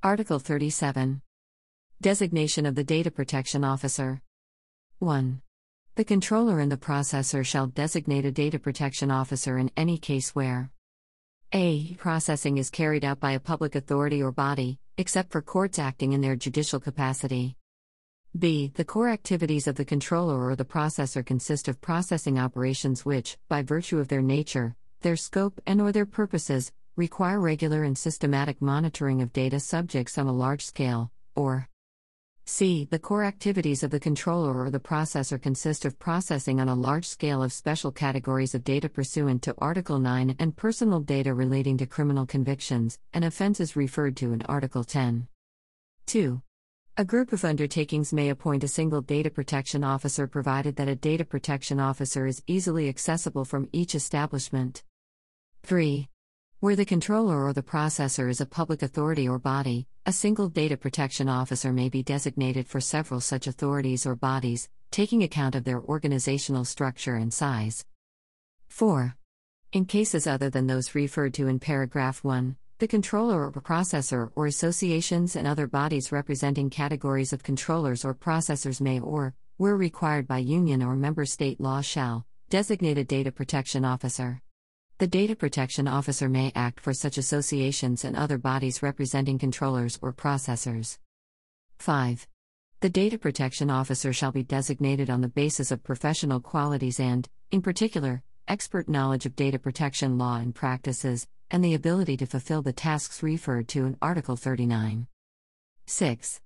Article 37. Designation of the Data Protection Officer. 1. The controller and the processor shall designate a data protection officer in any case where a. Processing is carried out by a public authority or body, except for courts acting in their judicial capacity. b. The core activities of the controller or the processor consist of processing operations which, by virtue of their nature, their scope and or their purposes, require regular and systematic monitoring of data subjects on a large scale, or c. The core activities of the controller or the processor consist of processing on a large scale of special categories of data pursuant to Article 9 and personal data relating to criminal convictions and offenses referred to in Article 10. 2. A group of undertakings may appoint a single data protection officer provided that a data protection officer is easily accessible from each establishment. 3. Where the controller or the processor is a public authority or body, a single data protection officer may be designated for several such authorities or bodies, taking account of their organizational structure and size. 4. In cases other than those referred to in paragraph 1, the controller or processor or associations and other bodies representing categories of controllers or processors may or, where required by union or member state law, shall designate a data protection officer. The Data Protection Officer may act for such associations and other bodies representing controllers or processors. 5. The Data Protection Officer shall be designated on the basis of professional qualities and, in particular, expert knowledge of data protection law and practices, and the ability to fulfill the tasks referred to in Article 39. 6.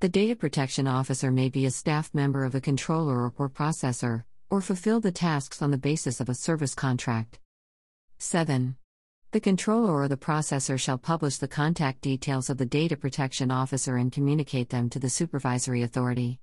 The Data Protection Officer may be a staff member of a controller or processor, or fulfill the tasks on the basis of a service contract. 7. The controller or the processor shall publish the contact details of the data protection officer and communicate them to the supervisory authority.